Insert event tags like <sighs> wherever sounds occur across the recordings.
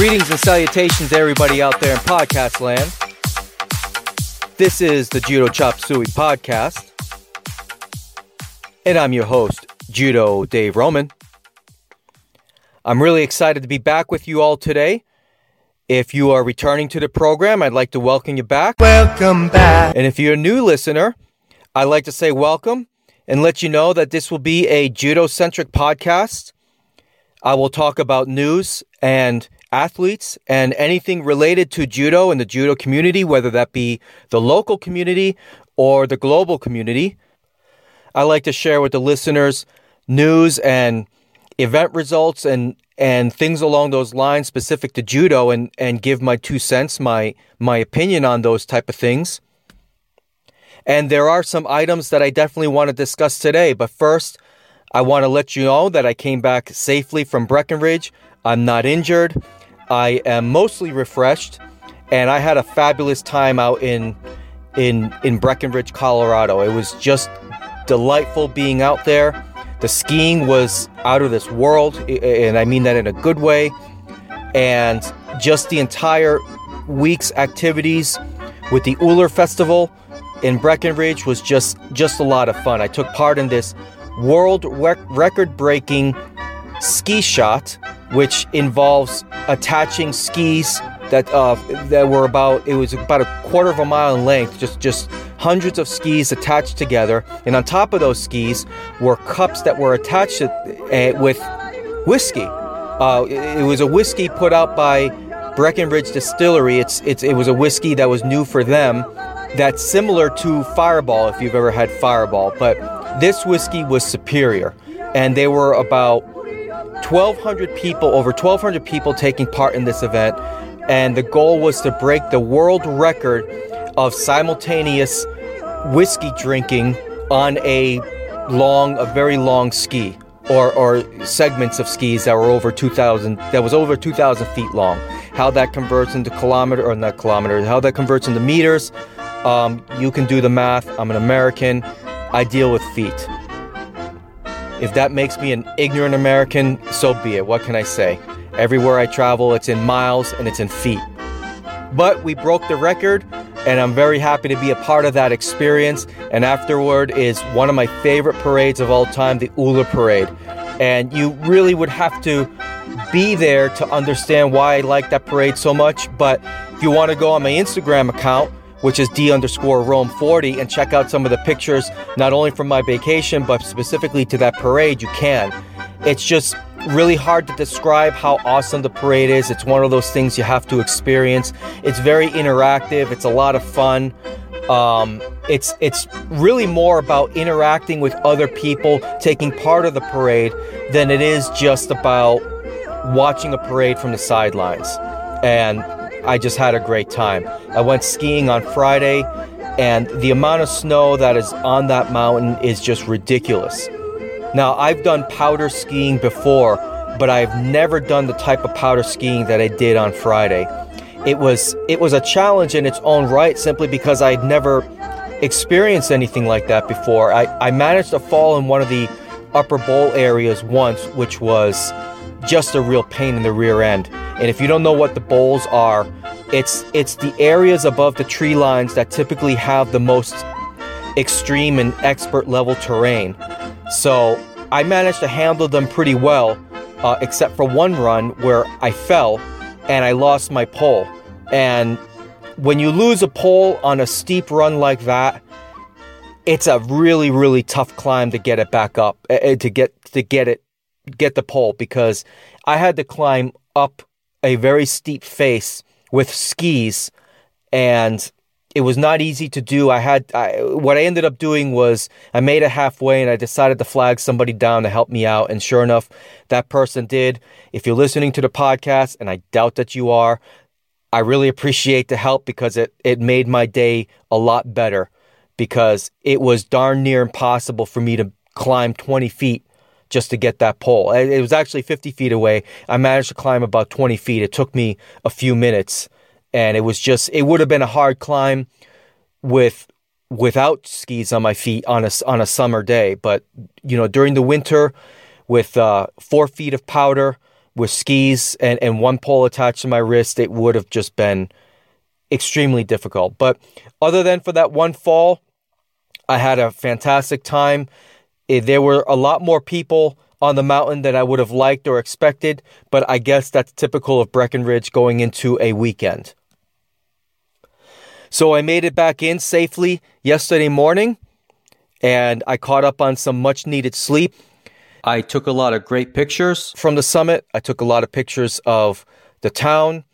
Greetings and salutations, to everybody out there in podcast land. This is the Judo Chop Suey podcast, and I'm your host, Judo Dave Roman. I'm really excited to be back with you all today. If you are returning to the program, I'd like to welcome you back. Welcome back. And if you're a new listener, I'd like to say welcome and let you know that this will be a judo centric podcast. I will talk about news and athletes and anything related to judo and the judo community, whether that be the local community or the global community. I like to share with the listeners news and event results and and things along those lines specific to judo and and give my two cents my my opinion on those type of things and there are some items that I definitely want to discuss today but first I want to let you know that I came back safely from Breckenridge I'm not injured I am mostly refreshed and I had a fabulous time out in in in Breckenridge Colorado it was just delightful being out there the skiing was out of this world, and I mean that in a good way. And just the entire week's activities with the Ullr Festival in Breckenridge was just just a lot of fun. I took part in this world rec- record-breaking ski shot, which involves attaching skis that uh, that were about it was about a quarter of a mile in length, just just hundreds of skis attached together, and on top of those skis were cups that were attached to, uh, with whiskey. Uh, it, was a whiskey put out by Breckenridge Distillery. It's it's it was a whiskey that was new for them. That's similar to Fireball if you've ever had Fireball, but this whiskey was superior, and they were about 1,200 people, over 1,200 people taking part in this event, and the goal was to break the world record of simultaneous whiskey drinking on a long, a very long ski. Or, or segments of skis that were over 2,000, that was over 2,000 feet long. How that converts into kilometer, or not kilometers, how that converts into meters, um, you can do the math. I'm an American. I deal with feet. If that makes me an ignorant American, so be it. What can I say? Everywhere I travel, it's in miles and it's in feet. But we broke the record, and I'm very happy to be a part of that experience. And afterward is one of my favorite parades of all time, the Ullr Parade. And you really would have to be there to understand why I like that parade so much. But if you want to go on my Instagram account, which is D underscore Rome 40, and check out some of the pictures, not only from my vacation, but specifically to that parade, you can. It's just really hard to describe how awesome the parade is. It's one of those things you have to experience. It's very interactive, it's a lot of fun. Um, it's it's really more about interacting with other people, taking part of the parade, than it is just about watching a parade from the sidelines. And I just had a great time. I went skiing on Friday, and the amount of snow that is on that mountain is just ridiculous. Now, I've done powder skiing before, but I've never done the type of powder skiing that I did on Friday. It was it was a challenge in its own right simply because I'd never experienced anything like that before. I, I managed to fall in one of the upper bowl areas once, which was just a real pain in the rear end. And if you don't know what the bowls are, it's it's the areas above the tree lines that typically have the most extreme and expert level terrain. So I managed to handle them pretty well, uh, except for one run where I fell and I lost my pole. And when you lose a pole on a steep run like that, it's a really really tough climb to get it back up uh, to get to get it get the pole because I had to climb up a very steep face with skis and it was not easy to do. I had I, what I ended up doing was I made it halfway and I decided to flag somebody down to help me out and sure enough that person did. If you're listening to the podcast and I doubt that you are, I really appreciate the help because it it made my day a lot better because it was darn near impossible for me to climb 20 feet just to get that pole. It was actually 50 feet away. I managed to climb about 20 feet. It took me a few minutes and it was just it would have been a hard climb with without skis on my feet on a on a summer day but you know during the winter with uh, four feet of powder with skis and, and one pole attached to my wrist, it would have just been extremely difficult. But other than for that one fall, I had a fantastic time. Eh, there were a lot more people on the mountain than I would have liked or expected, but I guess that's typical of Breckenridge going into a weekend. So I made it back in safely yesterday morning and I caught up on some much needed sleep. I took a lot of great pictures from the summit. I took a lot of pictures of the town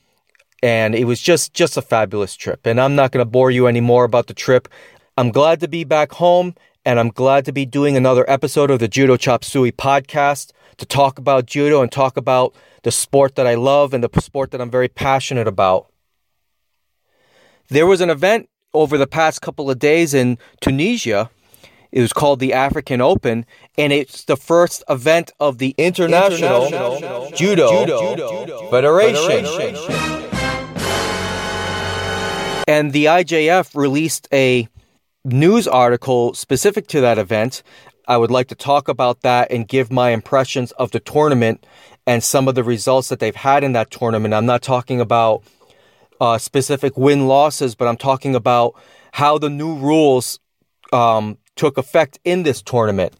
and it was just just a fabulous trip. And I'm not going to bore you anymore about the trip. I'm glad to be back home and I'm glad to be doing another episode of the Judo Chop Suey podcast to talk about judo and talk about the sport that I love and the sport that I'm very passionate about. There was an event over the past couple of days in Tunisia. It was called the African Open, and it's the first event of the International, International Judo, Judo, Federation. Federation. And the IJF released a news article specific to that event. I would like to talk about that and give my impressions of the tournament and some of the results that they've had in that tournament. I'm not talking about uh, specific win losses, but I'm talking about how the new rules um, took effect in this tournament.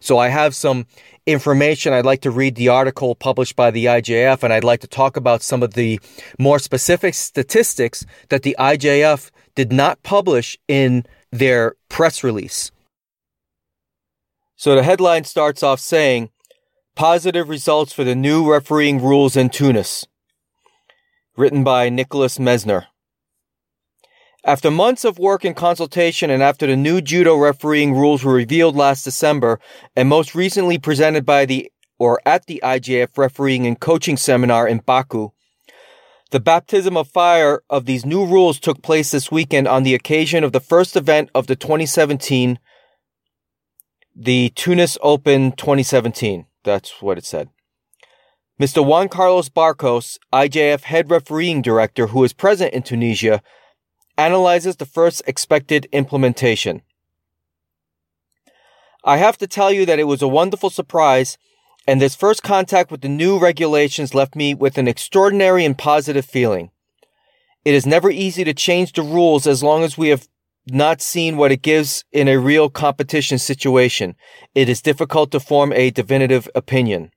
So I have some information. I'd like to read the article published by the IJF, and I'd like to talk about some of the more specific statistics that the IJF did not publish in their press release. So the headline starts off saying, Positive results for the new refereeing rules in Tunis written by Nicolas Messner. After months of work and consultation, and after the new judo refereeing rules were revealed last December, and most recently presented by the or at the IJF refereeing and coaching seminar in Baku, the baptism of fire of these new rules took place this weekend on the occasion of the first event of the 2017, the Tunis Open 2017. That's what it said. Mr. Juan Carlos Barcos, IJF head refereeing director who is present in Tunisia, analyzes the first expected implementation. I have to tell you that it was a wonderful surprise, and this first contact with the new regulations left me with an extraordinary and positive feeling. It is never easy to change the rules as long as we have not seen what it gives in a real competition situation. It is difficult to form a definitive opinion.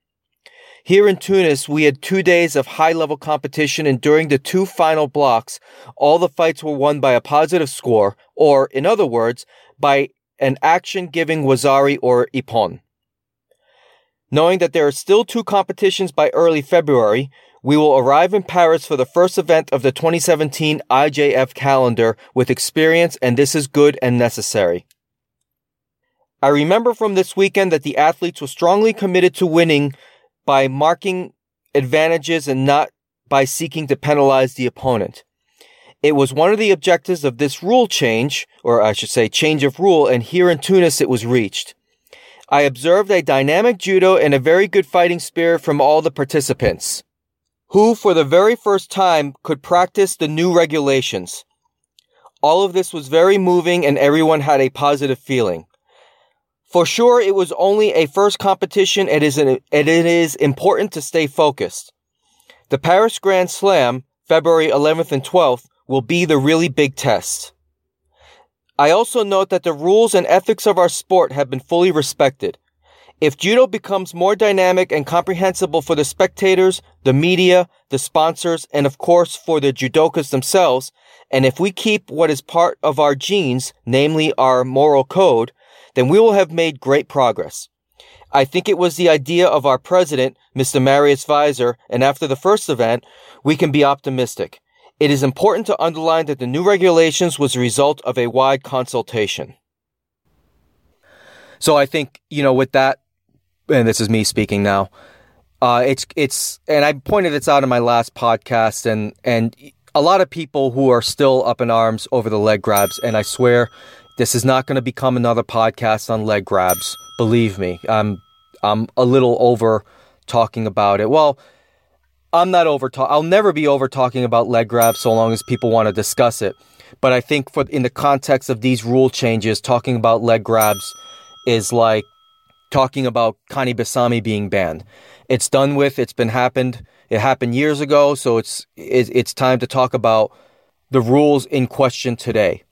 Here in Tunis, we had two days of high level competition, and during the two final blocks, all the fights were won by a positive score, or, in other words, by an action giving Wazari or Ippon. Knowing that there are still two competitions by early February, we will arrive in Paris for the first event of the 2017 IJF calendar with experience, and this is good and necessary. I remember from this weekend that the athletes were strongly committed to winning by marking advantages and not by seeking to penalize the opponent. It was one of the objectives of this rule change, or I should say change of rule, and here in Tunis it was reached. I observed a dynamic judo and a very good fighting spirit from all the participants, who for the very first time could practice the new regulations. All of this was very moving and everyone had a positive feeling. For sure, it was only a first competition and it is important to stay focused. The Paris Grand Slam, February 11th and 12th, will be the really big test. I also note that the rules and ethics of our sport have been fully respected. If judo becomes more dynamic and comprehensible for the spectators, the media, the sponsors, and of course for the judokas themselves, and if we keep what is part of our genes, namely our moral code, then we will have made great progress. I think it was the idea of our president, Mr. Marius Vizer, and after the first event, we can be optimistic. It is important to underline that the new regulations was a result of a wide consultation. So I think, you know, with that, and this is me speaking now, uh, it's, it's, and I pointed this out in my last podcast and, and a lot of people who are still up in arms over the leg grabs, and I swear this is not going to become another podcast on leg grabs. Believe me, I'm I'm a little over talking about it. Well, I'm not over talk. I'll never be over talking about leg grabs so long as people want to discuss it. But I think for in the context of these rule changes, talking about leg grabs is like talking about Kani Basami being banned. it's done with. It's been happened. It happened years ago, so it's it's time to talk about the rules in question today.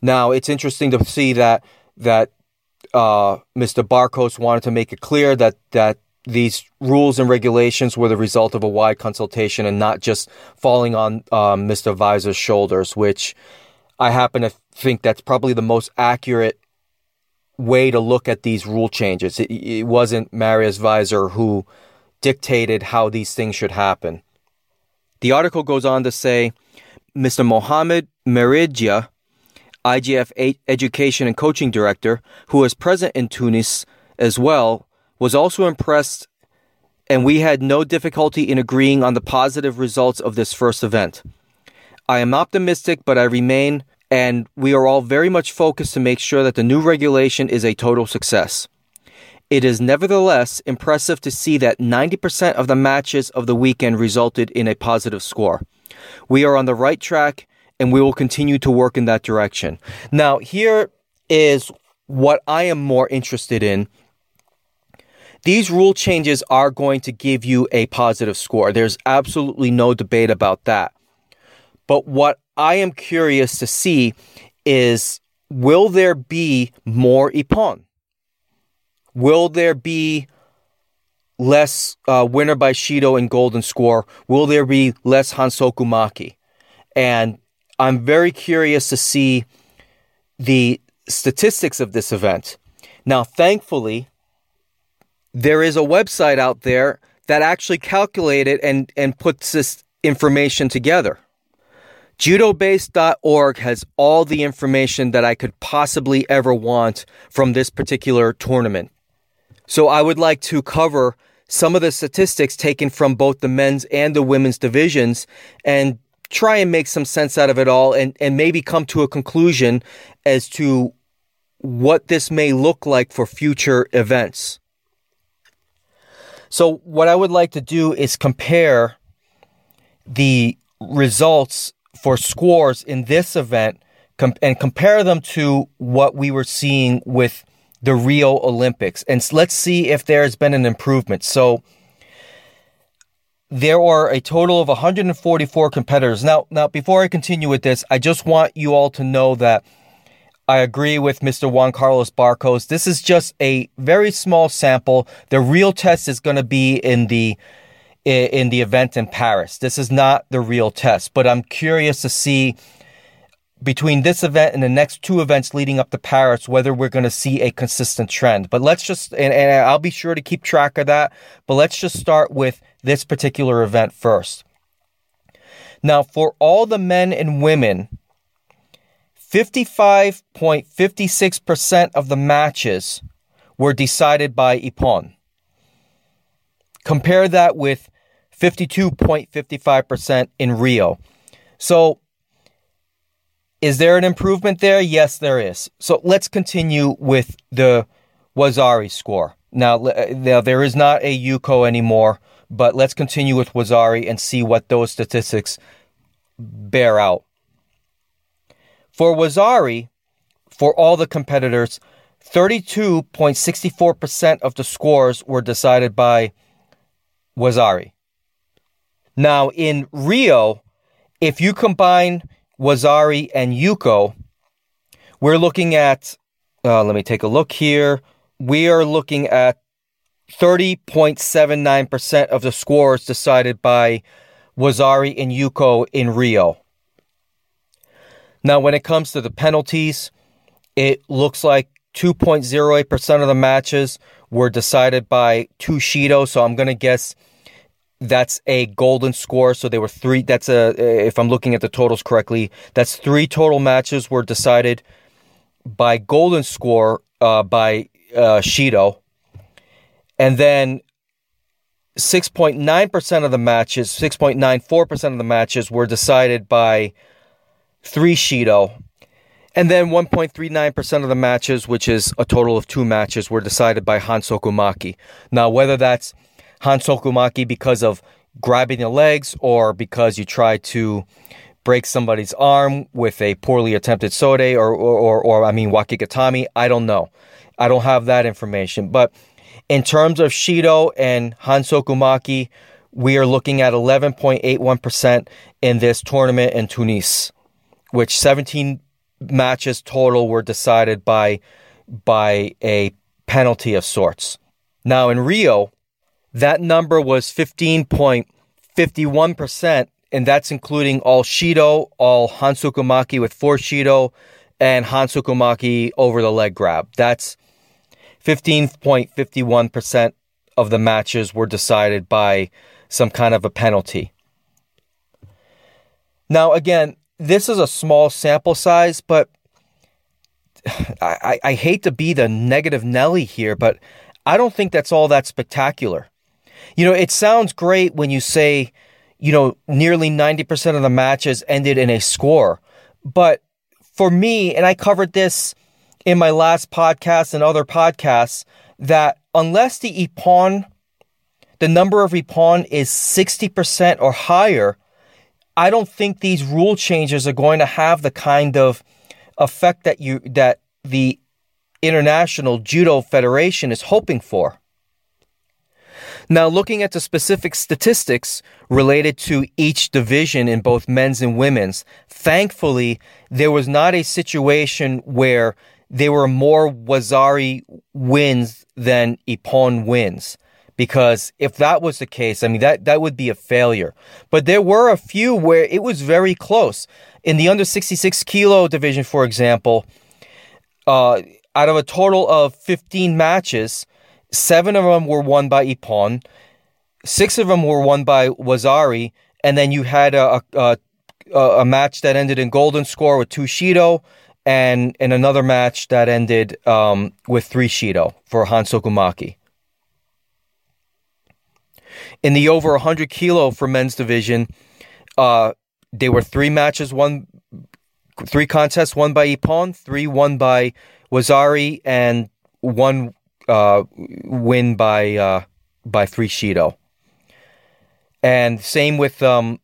Now, it's interesting to see that that uh, Mr. Barcos wanted to make it clear that that these rules and regulations were the result of a wide consultation and not just falling on um, Mr. Vizer's shoulders, which I happen to think that's probably the most accurate way to look at these rule changes. It, it wasn't Marius Vizer who dictated how these things should happen. The article goes on to say Mr. Mohammed Meridja, IJF Education and Coaching Director, who was present in Tunis as well, was also impressed, and we had no difficulty in agreeing on the positive results of this first event. I am optimistic, but I remain, and we are all very much focused to make sure that the new regulation is a total success. It is nevertheless impressive to see that 90% of the matches of the weekend resulted in a positive score. We are on the right track and we will continue to work in that direction. Now, here is what I am more interested in. These rule changes are going to give you a positive score. There's absolutely no debate about that. But what I am curious to see is will there be more Ippon? Will there be less uh, winner by Shido and golden score? Will there be less Hansoku Make? And I'm very curious to see the statistics of this event. Now, thankfully, there is a website out there that actually calculated and, and puts this information together. Judobase.org has all the information that I could possibly ever want from this particular tournament. So I would like to cover some of the statistics taken from both the men's and the women's divisions and try and make some sense out of it all and, and maybe come to a conclusion as to what this may look like for future events. So, what I would like to do is compare the results for scores in this event com- and compare them to what we were seeing with the Rio Olympics. And let's see if there has been an improvement. So there are a total of 144 competitors. Now, now before I continue with this, I just want you all to know that I agree with Mr. Juan Carlos Barcos. This is just a very small sample. The real test is going to be in the in the event in Paris. This is not the real test, but I'm curious to see between this event and the next two events leading up to Paris, whether we're going to see a consistent trend. But let's just, and, and, I'll be sure to keep track of that, but let's just start with this particular event first. Now, for all the men and women, 55.56% of the matches were decided by Ippon. Compare that with 52.55% in Rio. So is there an improvement there? Yes, there is. So let's continue with the Wazari score. Now, now there is not a Yuko anymore, but let's continue with Wazari and see what those statistics bear out. For Wazari, for all the competitors, 32.64% of the scores were decided by Wazari. Now, in Rio, if you combine Wazari and Yuko, we're looking at, uh, let me take a look here. We are looking at 30.79% of the scores decided by Wazari and Yuko in Rio. Now, when it comes to the penalties, it looks like 2.08% of the matches were decided by two Shido, so I'm going to guess that's a golden score. So they were three. That's a, if I'm looking at the totals correctly, that's three total matches were decided by golden score uh, by uh, Shido. And then 6.9% of the matches, 6.94% of the matches were decided by three Shido. And then 1.39% of the matches, which is a total of two matches, were decided by Hansoku Make. Now, whether that's Hansoku Make because of grabbing the legs or because you try to break somebody's arm with a poorly attempted sode or, or, or, or I mean, wakigatame. I don't know. I don't have that information. But In terms of Shido and Hansokumake, we are looking at 11.81% in this tournament in Tunis, which 17 matches total were decided by by a penalty of sorts. Now in Rio, that number was 15.51%, and that's including all Shido, all Hansokumake with four Shido, and Hansokumake over the leg grab. That's 15.51% of the matches were decided by some kind of a penalty. Now, again, this is a small sample size, but <sighs> I, I hate to be the negative Nelly here, but I don't think that's all that spectacular. You know, it sounds great when you say, you know, nearly 90% of the matches ended in a score. But for me, and I covered this in my last podcast and other podcasts, that unless the Ippon, the number of Ippon is 60% or higher, I don't think these rule changes are going to have the kind of effect that you that the International Judo Federation is hoping for. Now, looking at the specific statistics related to each division in both men's and women's, thankfully, there was not a situation where there were more Wazari wins than Ippon wins. Because if that was the case, I mean, that, that would be a failure. But there were a few where it was very close. In the under 66 kilo division, for example, uh, out of a total of 15 matches, seven of them were won by Ippon, six of them were won by Wazari, and then you had a, a, a, match that ended in golden score with two Shido, and, and another match that ended um, with three Shido for Hansokumake. In the over 100 kilo for men's division, uh, there were three matches won, three contests won by Ippon, three won by Wazari, and one uh, win by uh, by three Shido. And same with um,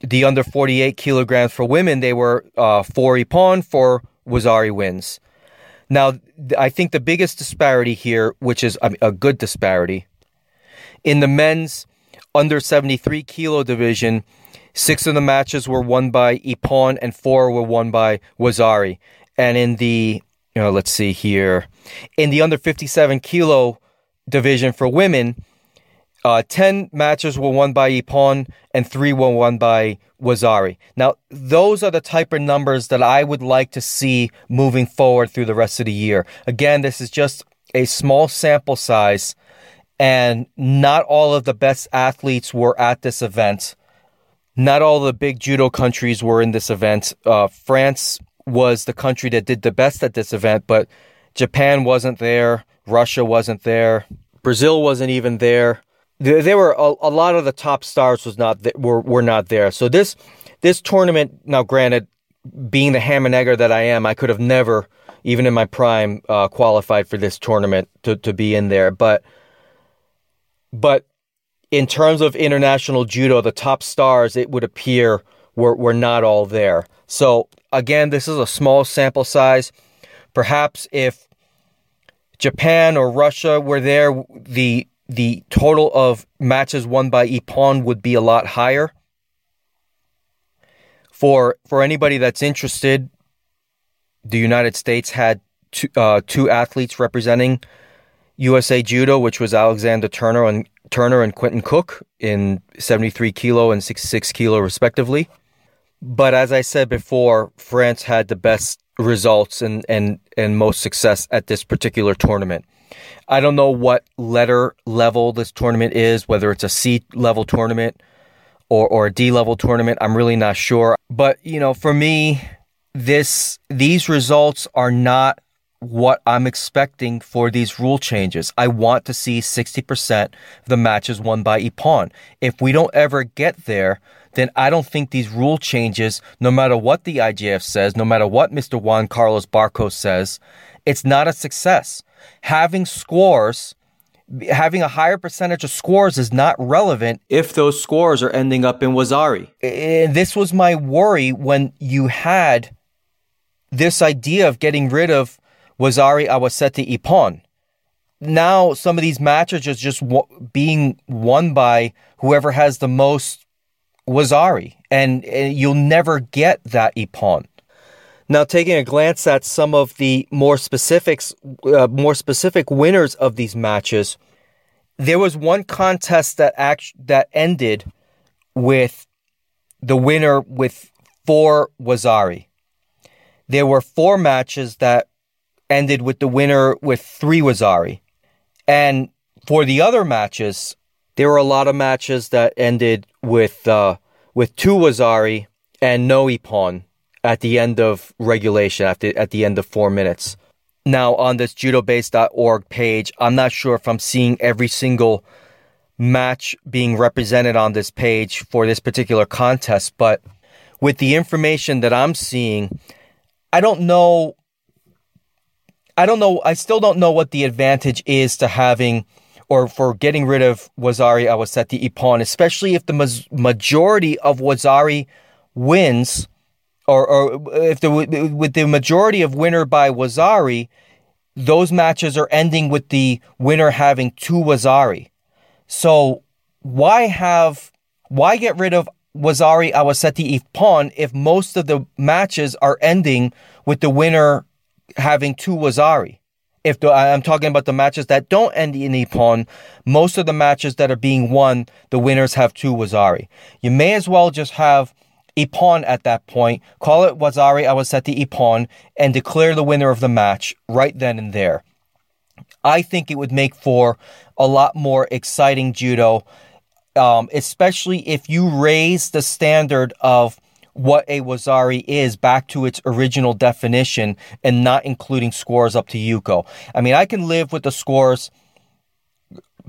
the under 48 kilograms for women, they were uh, four Ippon, four Wazari wins. Now, I think the biggest disparity here, which is a good disparity, in the men's under 73 kilo division, six of the matches were won by Ippon and four were won by Wazari. And in the you know, let's see here. In the under 57 kilo division for women, uh, 10 matches were won by Ippon and three were won by Wazari. Now, those are the type of numbers that I would like to see moving forward through the rest of the year. Again, this is just a small sample size, and not all of the best athletes were at this event. Not all the big judo countries were in this event. Uh, France was the country that did the best at this event, but Japan wasn't there, Russia wasn't there, Brazil wasn't even there. There, there were a, a, lot of the top stars was not th- were were not there. So this this tournament, now granted, being the ham and egger that I am, I could have never, even in my prime, uh, qualified for this tournament to to be in there. But but in terms of international judo, the top stars, it would appear were were not all there. So again, this is a small sample size. Perhaps if Japan or Russia were there, the the total of matches won by Ippon would be a lot higher. For for anybody that's interested, the United States had two, uh, two athletes representing USA Judo, which was Alexander Turner and Turner and Quentin Cook in 73 kilo and 66 kilo respectively. But as I said before, France had the best results and, and, and most success at this particular tournament. I don't know what letter level this tournament is, whether it's a C level tournament or, or a D level tournament. I'm really not sure. But, you know, for me, this these results are not what I'm expecting for these rule changes. I want to see 60% of the matches won by Ippon. If we don't ever get there, then I don't think these rule changes, no matter what the IJF says, no matter what Mr. Juan Carlos Barcos says, it's not a success. Having scores, having a higher percentage of scores is not relevant if those scores are ending up in Wazari. And this was my worry when you had this idea of getting rid of Wazari Awasete Ippon. now some of these matches are just being won by whoever has the most Wazari, and, and you'll never get that Ippon. Now, taking a glance at some of the more specifics, uh, more specific winners of these matches, there was one contest that act- that ended with the winner with four Wazari. There were four matches that ended with the winner with three Wazari. And for the other matches, there were a lot of matches that ended with uh, with two Wazari and no Ippon at the end of regulation, at the, at the end of four minutes. Now, on this judobase.org page, I'm not sure if I'm seeing every single match being represented on this page for this particular contest, but with the information that I'm seeing, I don't know. I don't know. I still don't know what the advantage is to having or for getting rid of Wazari Awasete Ippon, especially if the majority of Wazari wins, or, or if the with the majority of winner by Wazari, those matches are ending with the winner having two Wazari. So why have why get rid of Wazari Awasete Ippon if most of the matches are ending with the winner having two Wazari? If the, I'm talking about the matches that don't end in Ippon, most of the matches that are being won, the winners have two Wazari. You may as well just have Ippon at that point, call it Wazari Awasete Ippon, and declare the winner of the match right then and there. I think it would make for a lot more exciting judo um, especially if you raise the standard of what a wazari is back to its original definition and not including scores up to Yuko. I mean, I can live with the scores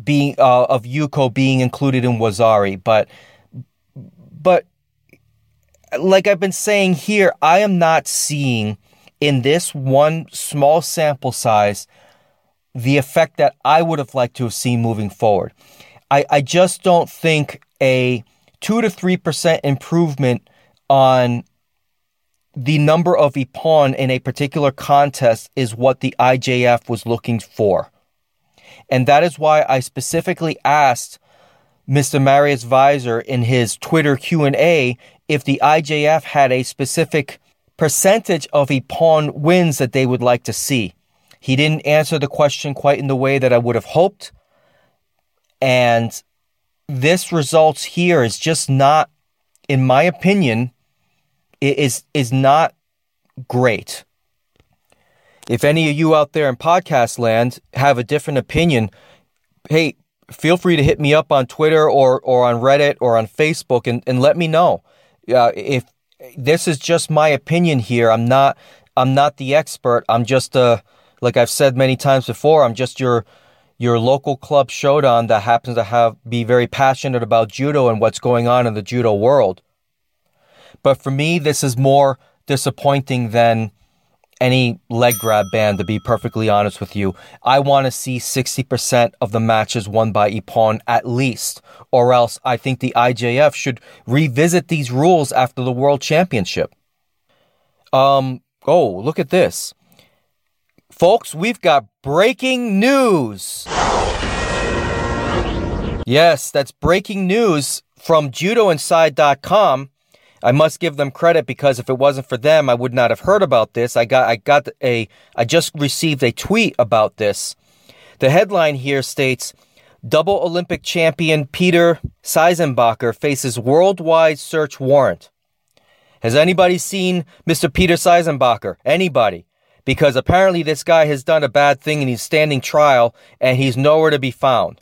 being uh, of Yuko being included in wazari, but but like I've been saying here, I am not seeing in this one small sample size the effect that I would have liked to have seen moving forward. I, I just don't think a 2 to 3% improvement on the number of Ippon in a particular contest is what the IJF was looking for. And that is why I specifically asked Mr. Marius Vizer in his Twitter Q&A if the IJF had a specific percentage of Ippon wins that they would like to see. He didn't answer the question quite in the way that I would have hoped. And this results here is just not, in my opinion, is is not great. If any of you out there in podcast land have a different opinion, hey, feel free to hit me up on Twitter or or on Reddit or on Facebook and, and let me know. Uh, if this is just my opinion here, I'm not I'm not the expert. I'm just a like I've said many times before, I'm just your your local club shodan that happens to have be very passionate about judo and what's going on in the judo world. But for me, this is more disappointing than any leg grab ban, to be perfectly honest with you. I want to see 60% of the matches won by Ippon at least, or else I think the IJF should revisit these rules after the World Championship. Um, oh, look at this. Folks, we've got breaking news. Yes, that's breaking news from judoinside.com. I must give them credit because if it wasn't for them, I would not have heard about this. I got I got a I just received a tweet about this. The headline here states Double Olympic champion Peter Seisenbacher faces worldwide search warrant. Has anybody seen Mr. Peter Seisenbacher? Anybody? because apparently this guy has done a bad thing and he's standing trial and he's nowhere to be found.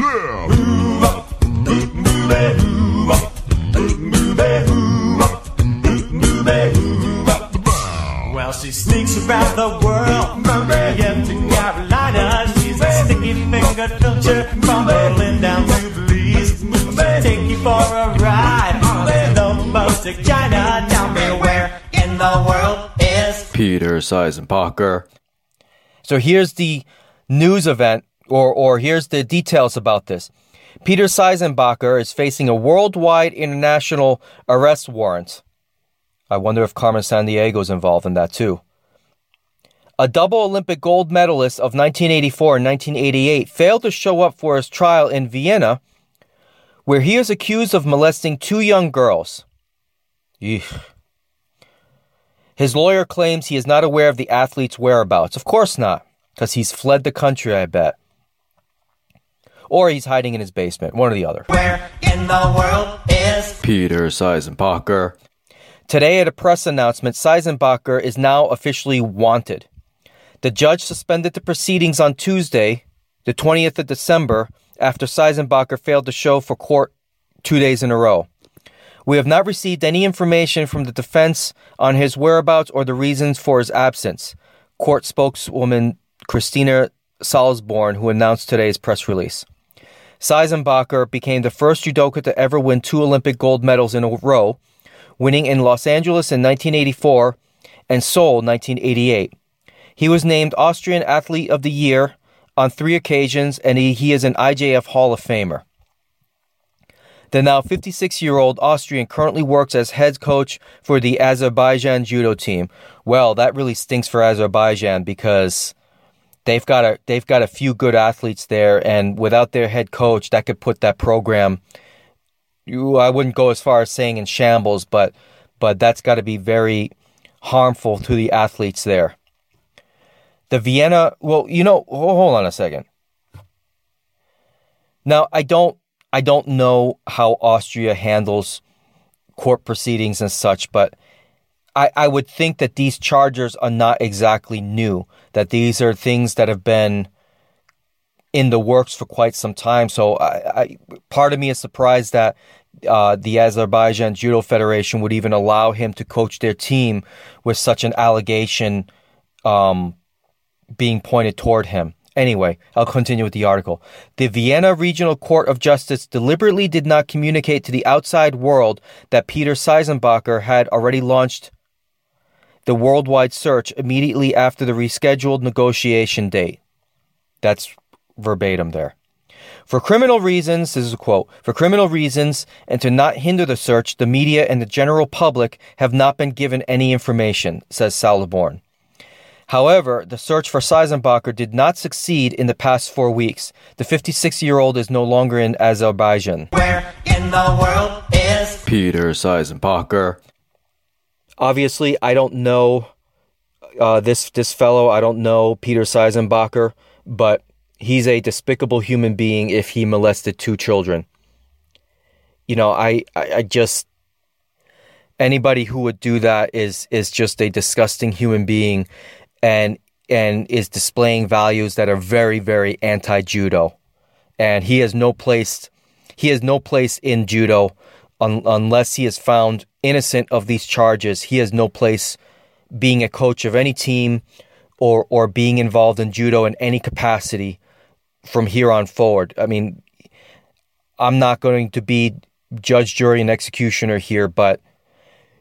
She sneaks around the world from Maryland to Carolina. She's a sticky finger filter bumbling down to Belize. Take you for a ride on the boat to China. Tell me where in the world is Peter Seisenbacher. So here's the news event, or, or here's the details about this. Peter Seisenbacher is facing a worldwide international arrest warrant. I wonder if Carmen Sandiego is involved in that too. A double Olympic gold medalist of 1984 and 1988 failed to show up for his trial in Vienna, where he is accused of molesting two young girls. Eesh. His lawyer claims he is not aware of the athlete's whereabouts. Of course not, because he's fled the country, I bet. Or he's hiding in his basement, one or the other. Where in the world is Peter Seisenbacher? Today, at a press announcement, Seisenbacher is now officially wanted. The judge suspended the proceedings on Tuesday, the 20th of December, after Seisenbacher failed to show for court two days in a row. We have not received any information from the defense on his whereabouts or the reasons for his absence, court spokeswoman Christina Salzborn, who announced today's press release. Seisenbacher became the first judoka to ever win two Olympic gold medals in a row, winning in Los Angeles in 1984 and Seoul 1988. He was named Austrian Athlete of the Year on three occasions, and he, he is an IJF Hall of Famer. The now 56 year old Austrian currently works as head coach for the Azerbaijan judo team. Well, that really stinks for Azerbaijan because they've got a they've got a few good athletes there, and without their head coach, that could put that program. You, I wouldn't go as far as saying in shambles, but but that's got to be very harmful to the athletes there the Vienna, well, you know, hold on a second. Now, I don't I don't know how Austria handles court proceedings and such, but I, I would think that these charges are not exactly new, that these are things that have been in the works for quite some time. So I, I part of me is surprised that uh, the Azerbaijan Judo Federation would even allow him to coach their team with such an allegation um, being pointed toward him. Anyway, I'll continue with the article. The Vienna Regional Court of Justice deliberately did not communicate to the outside world that Peter Seisenbacher had already launched the worldwide search immediately after the rescheduled negotiation date. That's verbatim there. For criminal reasons, this is a quote, for criminal reasons and to not hinder the search, the media and the general public have not been given any information, says Salzborn. However, the search for Seisenbacher did not succeed in the past four weeks. The 56 year old is no longer in Azerbaijan. Where in the world is Peter Seisenbacher? Obviously, I don't know uh, this this fellow. I don't know Peter Seisenbacher, but he's a despicable human being if he molested two children. You know, I, I, I just anybody who would do that is is just a disgusting human being and and is displaying values that are very very anti judo and he has no place he has no place in judo un- unless he is found innocent of these charges. He has no place being a coach of any team or or being involved in judo in any capacity from here on forward i mean i'm not going to be judge jury and executioner here but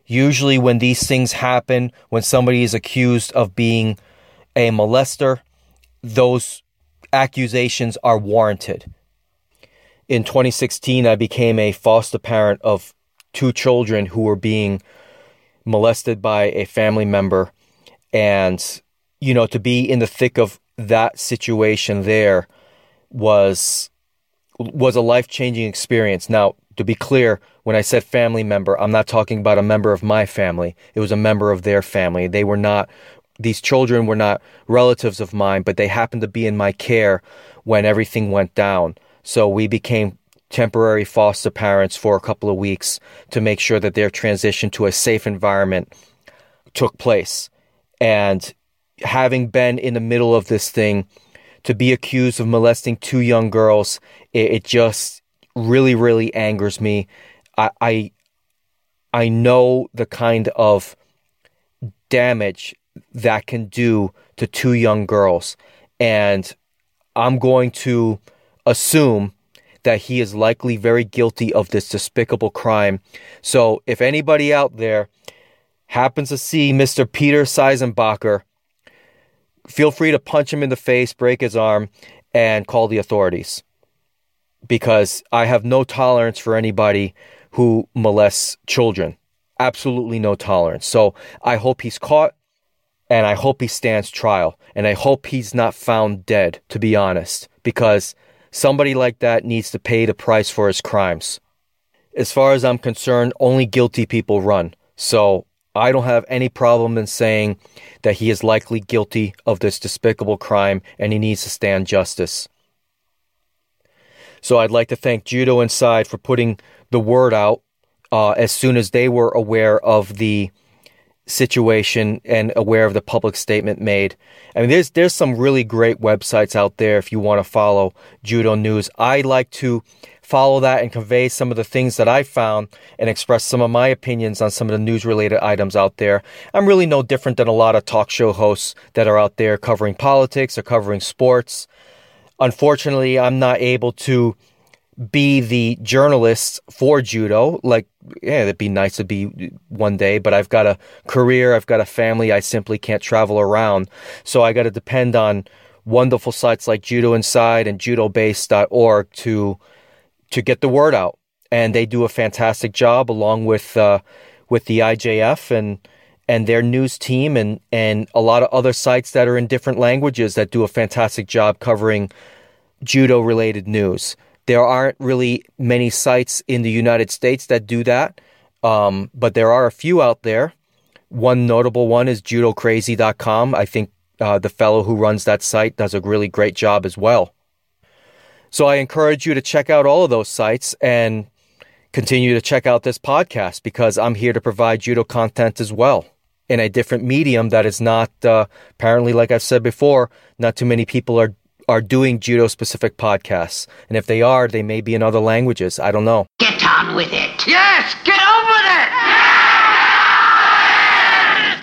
Usually, when these things happen, when somebody is accused of being a molester, those accusations are warranted. In 2016, I became a foster parent of two children who were being molested by a family member. And, you know, to be in the thick of that situation there was was a life-changing experience. Now, to be clear, when I said family member, I'm not talking about a member of my family. It was a member of their family. They were not, these children were not relatives of mine, but they happened to be in my care when everything went down. So we became temporary foster parents for a couple of weeks to make sure that their transition to a safe environment took place. And having been in the middle of this thing, to be accused of molesting two young girls, it, it just really, really angers me. I, I I know the kind of damage that can do to two young girls, and I'm going to assume that he is likely very guilty of this despicable crime. So, if anybody out there happens to see Mr. Peter Seisenbacher, feel free to punch him in the face, break his arm, and call the authorities. Because I have no tolerance for anybody who molests children. Absolutely no tolerance. So I hope he's caught and I hope he stands trial. And I hope he's not found dead, to be honest, because somebody like that needs to pay the price for his crimes. As far as I'm concerned, only guilty people run. So I don't have any problem in saying that he is likely guilty of this despicable crime and he needs to stand justice. So I'd like to thank Judo Inside for putting the word out uh, as soon as they were aware of the situation and aware of the public statement made. I mean, there's there's some really great websites out there if you want to follow judo news. I like to follow that and convey some of the things that I found and express some of my opinions on some of the news related items out there. I'm really no different than a lot of talk show hosts that are out there covering politics or covering sports. Unfortunately, I'm not able to be the journalist for judo. Like, yeah, it'd be nice to be one day, but I've got a career, I've got a family, I simply can't travel around. So I got to depend on wonderful sites like Judo Inside and judobase.org to to get the word out. And they do a fantastic job along with uh, with the IJF and and their news team and and a lot of other sites that are in different languages that do a fantastic job covering judo related news. There aren't really many sites in the United States that do that, um, but there are a few out there. One notable one is judocrazy.com. I think uh, the fellow who runs that site does a really great job as well. So I encourage you to check out all of those sites and continue to check out this podcast because I'm here to provide judo content as well in a different medium that is not uh, apparently, like I've said before, not too many people are are doing judo specific podcasts. And if they are, they may be in other languages. I don't know. Get on with it. Yes, get on with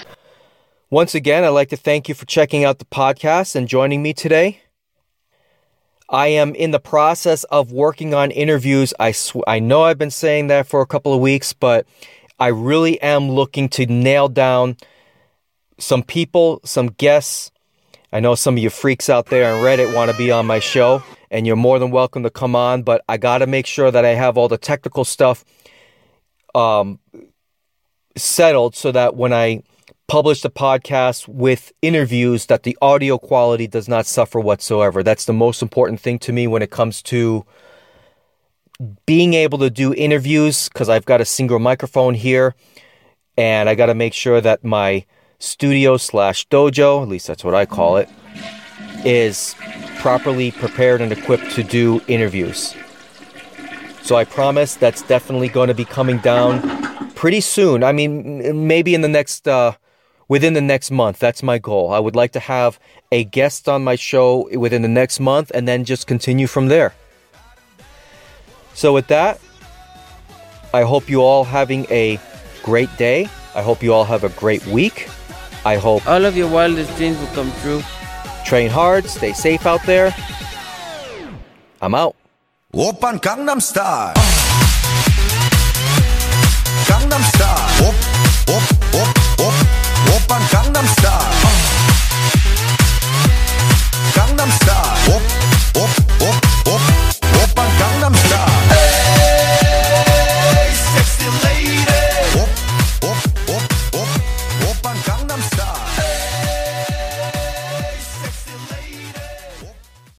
it! Once again, I'd like to thank you for checking out the podcast and joining me today. I am in the process of working on interviews. I sw- I know I've been saying that for a couple of weeks, but I really am looking to nail down some people, some guests. I know some of you freaks out there on Reddit want to be on my show, and you're more than welcome to come on, but I got to make sure that I have all the technical stuff um, settled so that when I publish the podcast with interviews that the audio quality does not suffer whatsoever. That's the most important thing to me when it comes to being able to do interviews because I've got a single microphone here and I got to make sure that my studio slash dojo, at least that's what I call it, is properly prepared and equipped to do interviews. So I promise that's definitely going to be coming down pretty soon. I mean, maybe in the next uh, within the next month. That's my goal. I would like to have a guest on my show within the next month and then just continue from there. So, with that, I hope you all having a great day. I hope you all have a great week. I hope all of your wildest dreams will come true. Train hard, stay safe out there. I'm out. Open Gangnam Style. Gangnam Style. Op, op, op, op. Style. Gangnam Style.